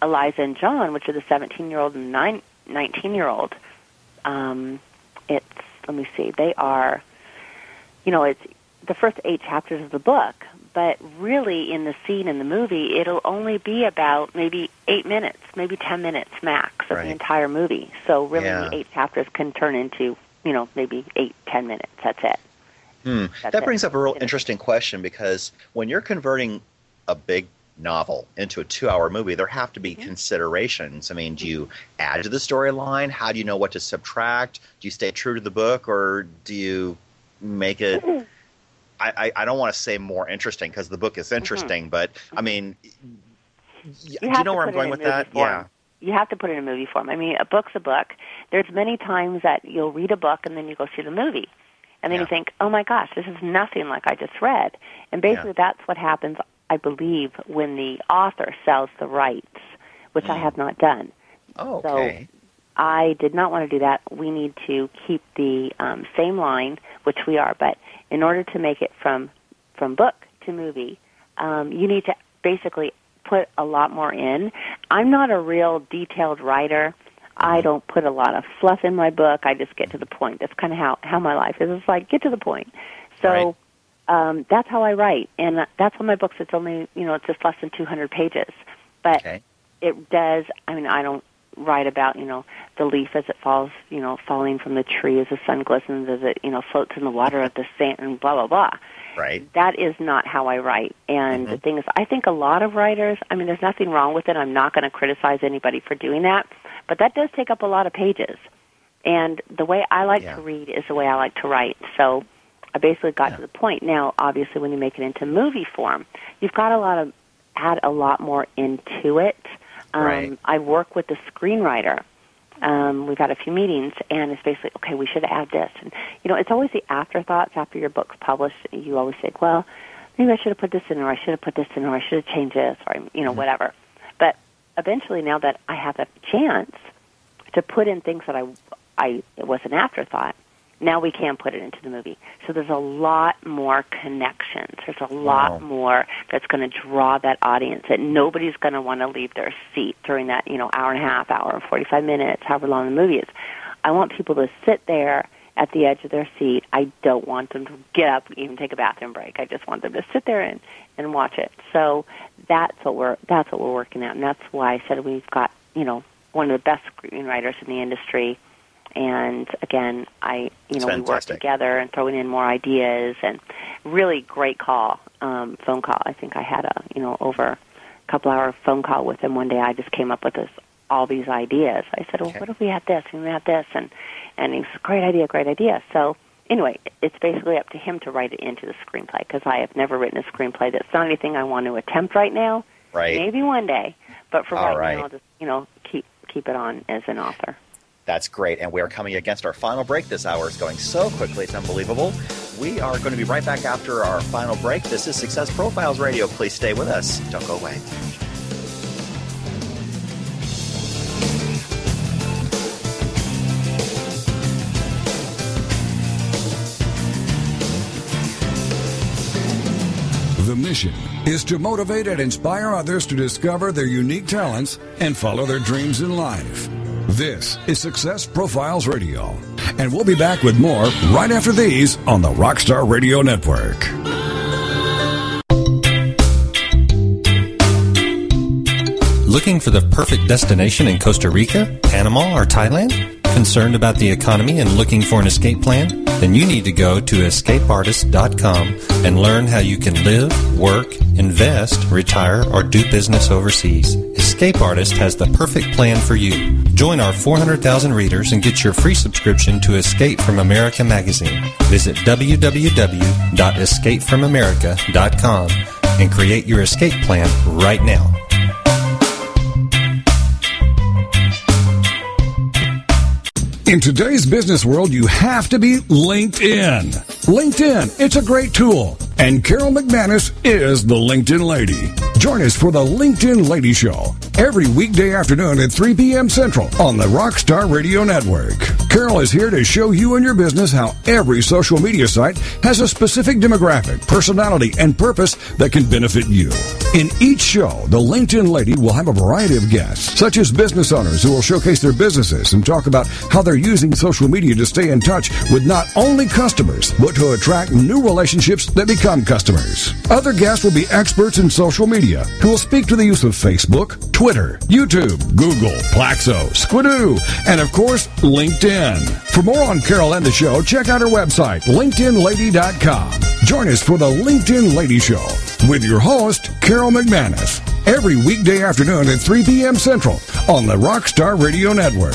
Eliza and John, which are the 17 year old and 9, 19 year old, um, it's let me see, they are, you know, it's the first eight chapters of the book, but really in the scene in the movie, it'll only be about maybe eight minutes, maybe ten minutes max of Right. the entire movie. So really, Yeah. the eight chapters can turn into, you know, maybe eight, ten minutes. That's it. Hmm. That's That it. brings up a real interesting question because when you're converting a big novel into a two-hour movie, there have to be Mm-hmm. considerations. I mean, do you add to the storyline? How do you know what to subtract? Do you stay true to the book, or do you make it? <clears throat> I, I, I don't want to say more interesting because the book is interesting, but I mean, y- do you have know where I'm going in with that? form. Yeah. You have to put it in a movie form. I mean, a book's a book. There's many times that you'll read a book and then you go see the movie. And then Yeah. you think, oh my gosh, this is nothing like I just read. And basically Yeah. that's what happens, I believe, when the author sells the rights, which I Mm. have not done. Oh, So- okay. I did not want to do that. We need to keep the um, same line, which we are, but in order to make it from from book to movie, um, you need to basically put a lot more in. I'm not a real detailed writer. I Mm-hmm. don't put a lot of fluff in my book. I just get to the point. That's kind of how how my life is. It's like get to the point. So um, that's how I write, and uh, that's on my books. It's only you know it's just less than 200 pages, but Okay. it does. I mean, I don't write about you know the leaf as it falls, you know, falling from the tree as the sun glistens, as it you know floats in the water of the sand, and blah blah blah. Right. That is not how I write. And the mm-hmm. thing is, I think a lot of writers. I mean, there's nothing wrong with it. I'm not going to criticize anybody for doing that, but that does take up a lot of pages. And the way I like Yeah. to read is the way I like to write. So I basically got Yeah. to the point. Now, obviously, when you make it into movie form, you've got a lot of add a lot more into it. Um, Right. I work with the screenwriter. Um, we've had a few meetings, and it's basically okay. We should add this, and you know, it's always the afterthoughts after your book's published. You always think, well, maybe I should have put this in, or I should have put this in, or I should have changed this, or you know, whatever. But eventually, now that I have a chance to put in things that I, I it was an afterthought. Now we can put it into the movie. So there's a lot more connections. There's a lot Wow. more that's going to draw that audience. That nobody's going to want to leave their seat during that you know hour and a half, hour and 45 minutes, however long the movie is. I want people to sit there at the edge of their seat. I don't want them to get up, even take a bathroom break. I just want them to sit there and and watch it. So that's what we're that's what we're working at, and that's why I said we've got you know one of the best screenwriters in the industry. And again, I you know we work together and throwing in more ideas and really great call, um, phone call. I think I had a you know over a couple hour phone call with him one day. I just came up with this all these ideas. I said, well, Okay. what if we had this and we had this and and he said, great idea, great idea. So anyway, it's basically up to him to write it into the screenplay because I have never written a screenplay. That's not anything I want to attempt right now. Right. Maybe one day, but for right, right. now, I'll just you know keep keep it on as an author. That's great. And we are coming against our final break. This hour is going so quickly, it's unbelievable. We are going to be right back after our final break. This is Success Profiles Radio. Please stay with us. Don't go away. The mission is to motivate and inspire others to discover their unique talents and follow their dreams in life. This is Success Profiles Radio, and we'll be back with more right after these on the Rockstar Radio Network. Looking for the perfect destination in Costa Rica, Panama, or Thailand? Concerned about the economy and looking for an escape plan? Then you need to go to escapeartist.com and learn how you can live, work, invest, retire, or do business overseas. Escape Artist has the perfect plan for you. Join our 400,000 readers and get your free subscription to Escape from America magazine. Visit www.escapefromamerica.com and create your escape plan right now. In today's business world, you have to be LinkedIn. LinkedIn, it's a great tool. And Carol McManus is the LinkedIn lady. Join us for the LinkedIn Lady Show every weekday afternoon at 3 p.m. Central on the Rockstar Radio Network. Carol is here to show you and your business how every social media site has a specific demographic, personality, and purpose that can benefit you. In each show, the LinkedIn Lady will have a variety of guests, such as business owners who will showcase their businesses and talk about how they're using social media to stay in touch with not only customers, but to attract new relationships that become customers. Other guests will be experts in social media who will speak to the use of Facebook, Twitter, YouTube, Google, Plaxo, Squidoo, and of course, LinkedIn. For more on Carol and the show, check out her website, LinkedInLady.com. Join us for the LinkedIn Lady Show with your host, Carol McManus, every weekday afternoon at 3 p.m. Central on the Rockstar Radio Network.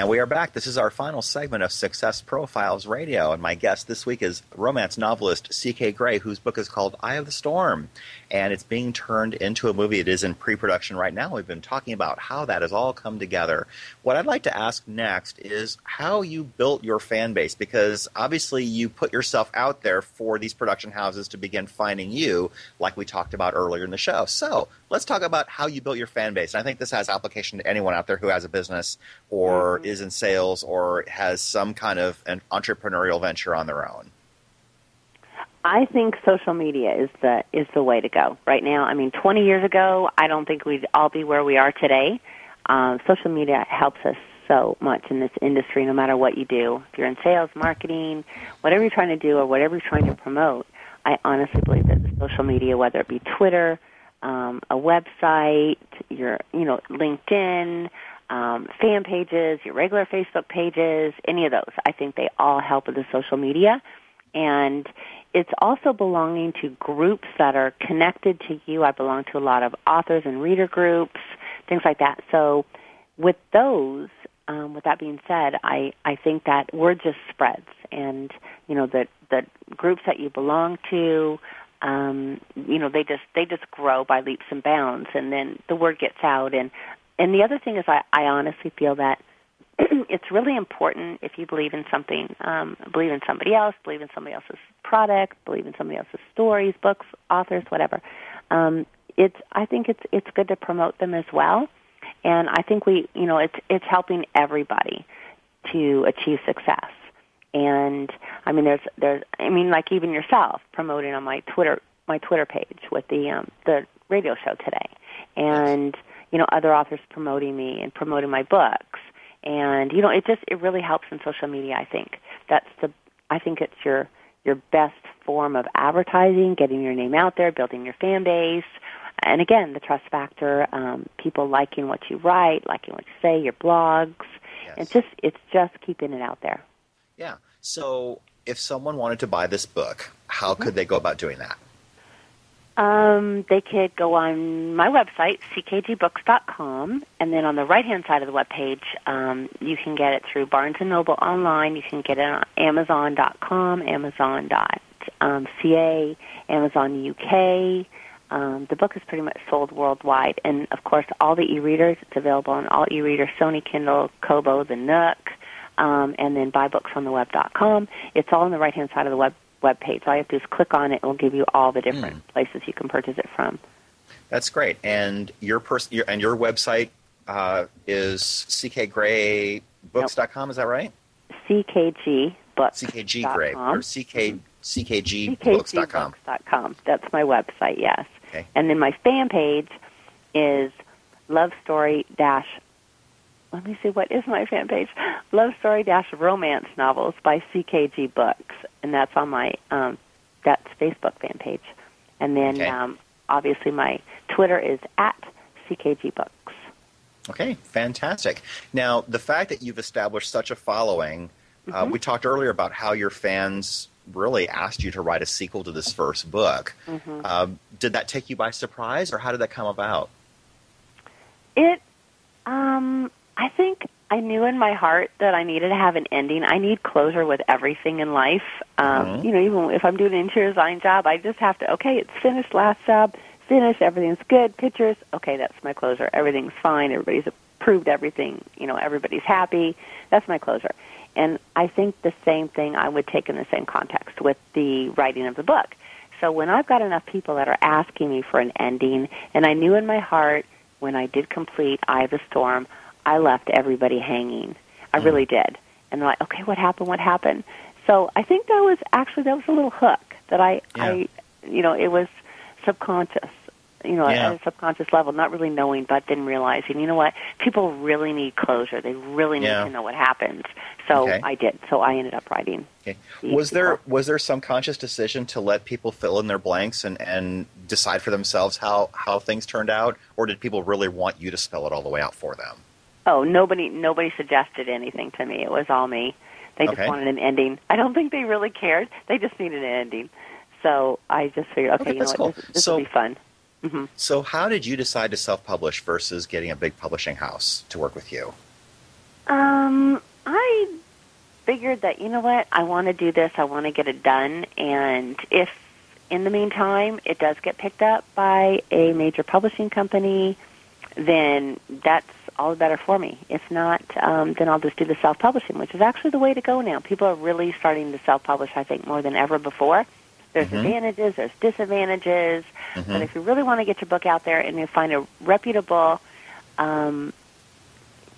And we are back. This is our final segment of Success Profiles Radio. And my guest this week is romance novelist C.K. Gray, whose book is called Eye of the Storm. And it's being turned into a movie. It is in pre production right now. We've been talking about how that has all come together. What I'd like to ask next is how you built your fan base, because obviously you put yourself out there for these production houses to begin finding you, like we talked about earlier in the show. So let's talk about how you built your fan base. And I think this has application to anyone out there who has a business or mm-hmm. is in sales or has some kind of an entrepreneurial venture on their own. I think social media is the is the way to go right now. I mean, 20 years ago, I don't think we'd all be where we are today. Um, social media helps us so much in this industry, no matter what you do. If you're in sales, marketing, whatever you're trying to do, or whatever you're trying to promote, I honestly believe that social media, whether it be Twitter, um, a website, your you know LinkedIn, um, fan pages, your regular Facebook pages, any of those, I think they all help with the social media. And it's also belonging to groups that are connected to you. I belong to a lot of authors and reader groups, things like that. So with those, um, with that being said, I, I think that word just spreads and, you know, the, the groups that you belong to, um, you know, they just, they just grow by leaps and bounds and then the word gets out. And, and the other thing is I, I honestly feel that <clears throat> it's really important if you believe in something, um, believe in somebody else, believe in somebody else's product, believe in somebody else's stories, books, authors, whatever. Um, it's I think it's it's good to promote them as well, and I think we you know it's it's helping everybody to achieve success. And I mean, there's there's I mean, like even yourself promoting on my Twitter my Twitter page with the um, the radio show today, and you know other authors promoting me and promoting my books and you know it just it really helps in social media i think. That's the i think it's your your best form of advertising getting your name out there building your fan base. And again the trust factor um, people liking what you write liking what you say your blogs. Yes. it's just it's just keeping it out there. Yeah. So if someone wanted to buy this book how mm-hmm. could they go about doing that um, they could go on my website, ckgbooks.com, and then on the right-hand side of the webpage, um, you can get it through Barnes & Noble online. You can get it on Amazon.com, Amazon.ca, Amazon dot um UK. Um, the book is pretty much sold worldwide, and of course, all the e-readers. It's available on all e-readers: Sony Kindle, Kobo, the Nook, um, and then buybooksontheweb.com. It's all on the right-hand side of the web web page. All you have to do is click on it. It will give you all the different mm. places you can purchase it from. That's great. And your pers- your, and your website uh, is ckgraybooks.com. Nope. Is that right? CKG books. CKG Gray or CK CKGbooks.com. CKGbooks.com. That's my website. Yes. Okay. And then my fan page is love story dash let me see what is my fan page love story dash romance novels by ckg books and that's on my um, that's Facebook fan page. And then okay. um, obviously my Twitter is at CKG Books. Okay, fantastic. Now the fact that you've established such a following, uh, mm-hmm. uh, we talked earlier about how your fans really asked you to write a sequel to this first book. Mm-hmm. Uh, did that take you by surprise, or how did that come about? It, um, I think I knew in my heart that I needed to have an ending. I need closure with everything in life. Um, Mhm. You know, even if I'm doing an interior design job, I just have to. Okay, it's finished. Last job, finished. Everything's good. Pictures. Okay, that's my closure. Everything's fine. Everybody's approved everything. You know, everybody's happy. That's my closure. And I think the same thing I would take in the same context with the writing of the book. So when I've got enough people that are asking me for an ending, and I knew in my heart when I did complete Eye of the Storm, I left everybody hanging. I mm. really did. And they're like, okay, what happened? What happened? So I think that was actually that was a little hook that I, Yeah. I, you know, it was subconscious. You know, Yeah. at a subconscious level, not really knowing, but then realizing, you know what, people really need closure. They really need Yeah. to know what happens. So Okay. I did. So I ended up writing. Okay. Was there was there some conscious decision to let people fill in their blanks and, and decide for themselves how, how things turned out, or did people really want you to spell it all the way out for them? Oh, nobody nobody suggested anything to me. It was all me. They just Okay. wanted an ending. I don't think they really cared. They just needed an ending. So I just figured, okay, Okay, you know what, cool. this, this So- will be fun. hmm So, how did you decide to self publish versus getting a big publishing house to work with you? Um, I figured that you know what, I want to do this. I want to get it done, and if in the meantime it does get picked up by a major publishing company, then that's all the better for me. If not, um, then I'll just do the self-publishing, which is actually the way to go now. People are really starting to self-publish, I think, more than ever before. There's Mhm. advantages, there's disadvantages, Mhm. but if you really want to get your book out there and you find a reputable um,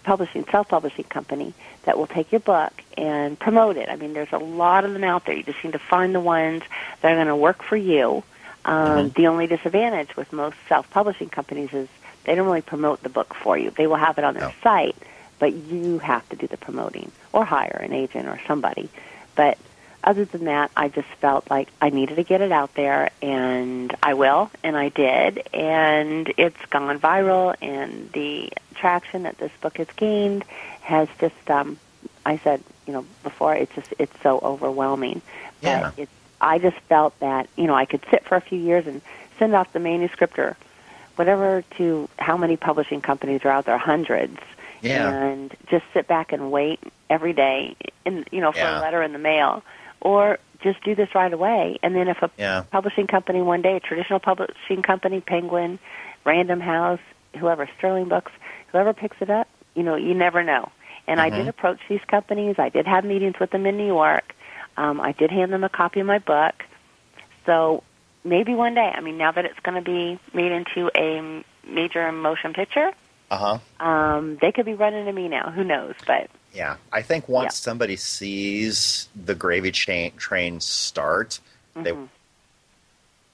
publishing, self-publishing company that will take your book and promote it. I mean, there's a lot of them out there. You just need to find the ones that are going to work for you. Um, Mhm. The only disadvantage with most self-publishing companies is they don't really promote the book for you. They will have it on their No. site, but you have to do the promoting or hire an agent or somebody. But other than that, I just felt like I needed to get it out there, and I will, and I did, and it's gone viral, and the traction that this book has gained has just, um, I said, you know, before, it's just, it's so overwhelming. Yeah. But it's, I just felt that, you know, I could sit for a few years and send off the manuscript or whatever to how many publishing companies are out there, hundreds, Yeah. and just sit back and wait every day, in you know, for Yeah. a letter in the mail, or just do this right away. And then if a Yeah. publishing company one day, a traditional publishing company, Penguin, Random House, whoever, Sterling Books, whoever picks it up, you know, you never know. And I did Mhm. approach these companies. I did have meetings with them in New York. Um, I did hand them a copy of my book. So maybe one day, I mean, now that it's going to be made into a major motion picture, Uh huh. um, they could be running to me now. Who knows? But Yeah, I think once Yeah. somebody sees the gravy chain, train start, they Mhm.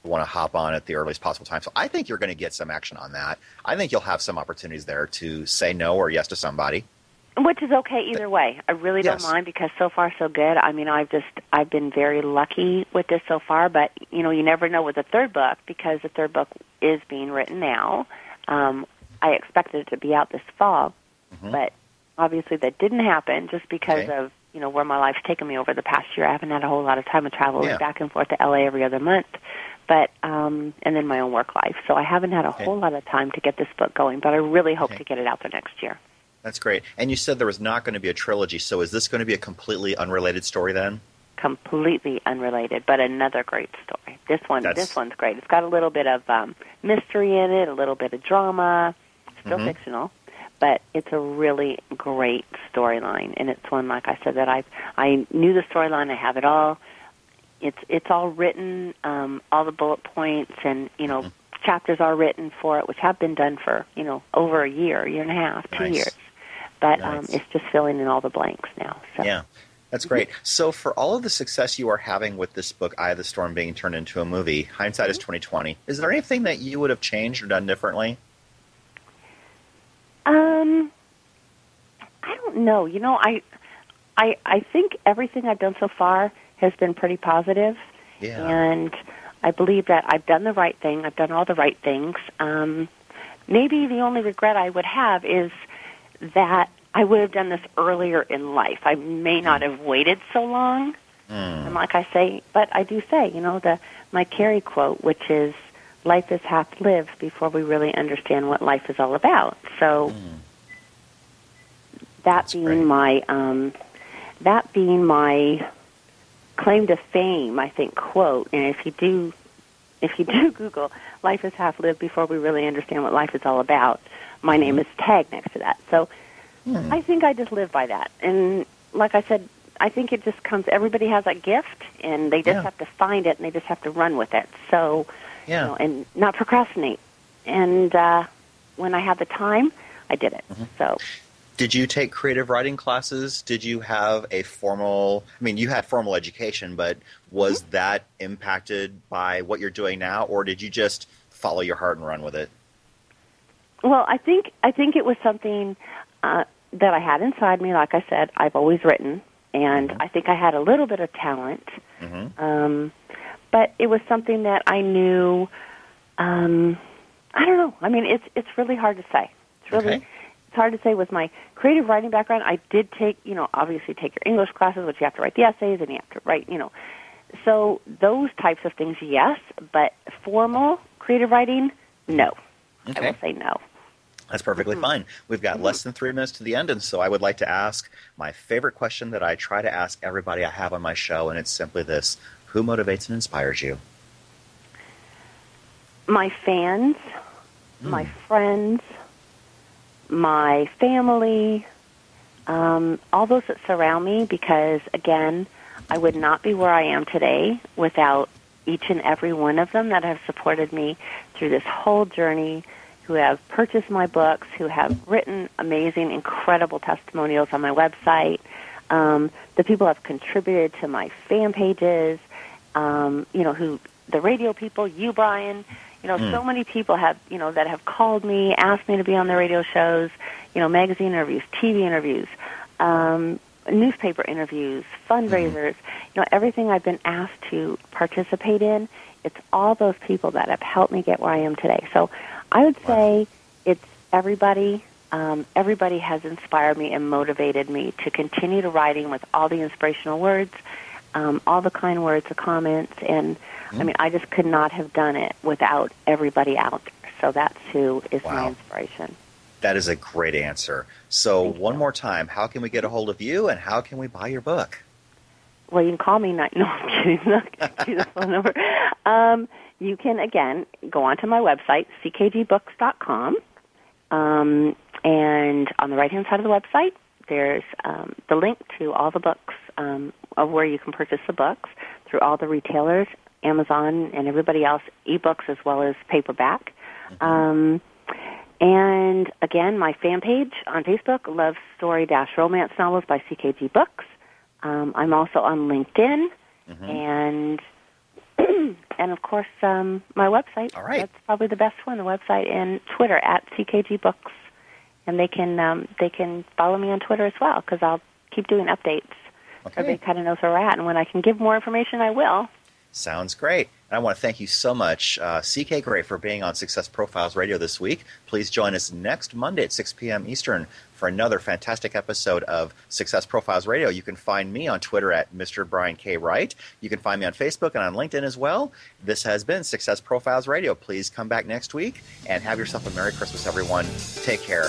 want to hop on at the earliest possible time. So I think you're going to get some action on that. I think you'll have some opportunities there to say no or yes to somebody. Which is okay either way. I really don't mind because so far so good. I mean, I've just I've been very lucky with this so far, but you know, you never know with the third book because the third book is being written now. Um, I expected it to be out this fall, Mhm. but obviously that didn't happen just because Okay. of you know where my life's taken me over the past year. I haven't had a whole lot of time to travel Yeah. back and forth to LA every other month, but um, and then my own work life. So I haven't had a Okay. whole lot of time to get this book going. But I really hope Okay. to get it out there next year. That's great. And you said there was not going to be a trilogy. So is this going to be a completely unrelated story then? completely unrelated, but another great story. This one, That's- this one's great. It's got a little bit of um, mystery in it, a little bit of drama. Still Mhm. fictional, but it's a really great storyline, and it's one like I said that I I knew the storyline. I have it all. It's it's all written, um, all the bullet points, and you know Mhm. chapters are written for it, which have been done for you know over a year, year and a half, two Nice. years. But um, it's just filling in all the blanks now. So. Yeah. That's great. So, for all of the success you are having with this book, Eye of the Storm, being turned into a movie, hindsight is twenty twenty. Is there anything that you would have changed or done differently? Um, I don't know. You know, I, I, I think everything I've done so far has been pretty positive, Yeah. and I believe that I've done the right thing. I've done all the right things. Um, maybe the only regret I would have is that I would have done this earlier in life. I may not have waited so long. Mm. And like I say, but I do say, you know, the my Carrie quote, which is, "Life is half lived before we really understand what life is all about." So, that That's being great. my um, that being my claim to fame, I think quote. And if you do if you <laughs> do Google "life is half lived" before we really understand what life is all about, my name is tagged next to that. So Hmm. I think I just live by that. And like I said, I think it just comes. Everybody has that gift, and they just Yeah. have to find it, and they just have to run with it. So Yeah. you know, and not procrastinate. And uh, when I had the time, I did it. Mm-hmm. So Did you take creative writing classes? Did you have a formal? I mean, you had formal education, but was Mm-hmm. that impacted by what you're doing now, or did you just follow your heart and run with it? Well, I think I think it was something uh, that I had inside me. Like I said, I've always written, and I think I had a little bit of talent. Mm-hmm. Um, but it was something that I knew. Um, I don't know. I mean, it's it's really hard to say. It's really Okay. it's hard to say. With my creative writing background, I did take you know obviously take your English classes, which you have to write the essays and you have to write you know. So those types of things, yes. But formal creative writing, no. I Okay. will say no. That's perfectly mm-hmm. fine. We've got less mm-hmm. than three minutes to the end, and so I would like to ask my favorite question that I try to ask everybody I have on my show, and it's simply this Who motivates and inspires you? my fans, hmm. my friends, my family, um, all those that surround me, because again, I would not be where I am today without each and every one of them that have supported me through this whole journey, who have purchased my books, who have written amazing, incredible testimonials on my website, um, the people who have contributed to my fan pages, um, you know, who the radio people, you, Brian, you know, so many people have, you know, that have called me, asked me to be on the radio shows, you know, magazine interviews, TV interviews, um, newspaper interviews, fundraisers, you know, everything I've been asked to participate in. It's all those people that have helped me get where I am today. So I would say it's everybody. Um, everybody has inspired me and motivated me to continue to writing with all the inspirational words, um, all the kind words, the comments, and I mean, I just could not have done it without everybody out there. So that's who is my inspiration. That is a great answer. So, Thank one you. more time, how can we get a hold of you, and how can we buy your book? Well, you can call me. Not, <laughs> no, I'm kidding. Not the phone number. Um, you can again go onto my website, ckgbooks.com, um, and on the right-hand side of the website, there's um, the link to all the books um, of where you can purchase the books through all the retailers, Amazon, and everybody else, ebooks as well as paperback. Um, and again, my fan page on Facebook, Love Story Dash Romance Novels by CKG Books. Um, I'm also on LinkedIn, and <clears throat> and of course um, my website. All right. that's probably the best one. The website and Twitter at CKG Books, and they can um, they can follow me on Twitter as well because I'll keep doing updates. Okay. Everybody kind of knows where we're at, and when I can give more information, I will. Sounds great. And I want to thank you so much, uh, CK Gray, for being on Success Profiles Radio this week. Please join us next Monday at 6 p.m. Eastern for another fantastic episode of Success Profiles Radio. You can find me on Twitter at Mr. Brian K. Wright. You can find me on Facebook and on LinkedIn as well. This has been Success Profiles Radio. Please come back next week and have yourself a Merry Christmas, everyone. Take care.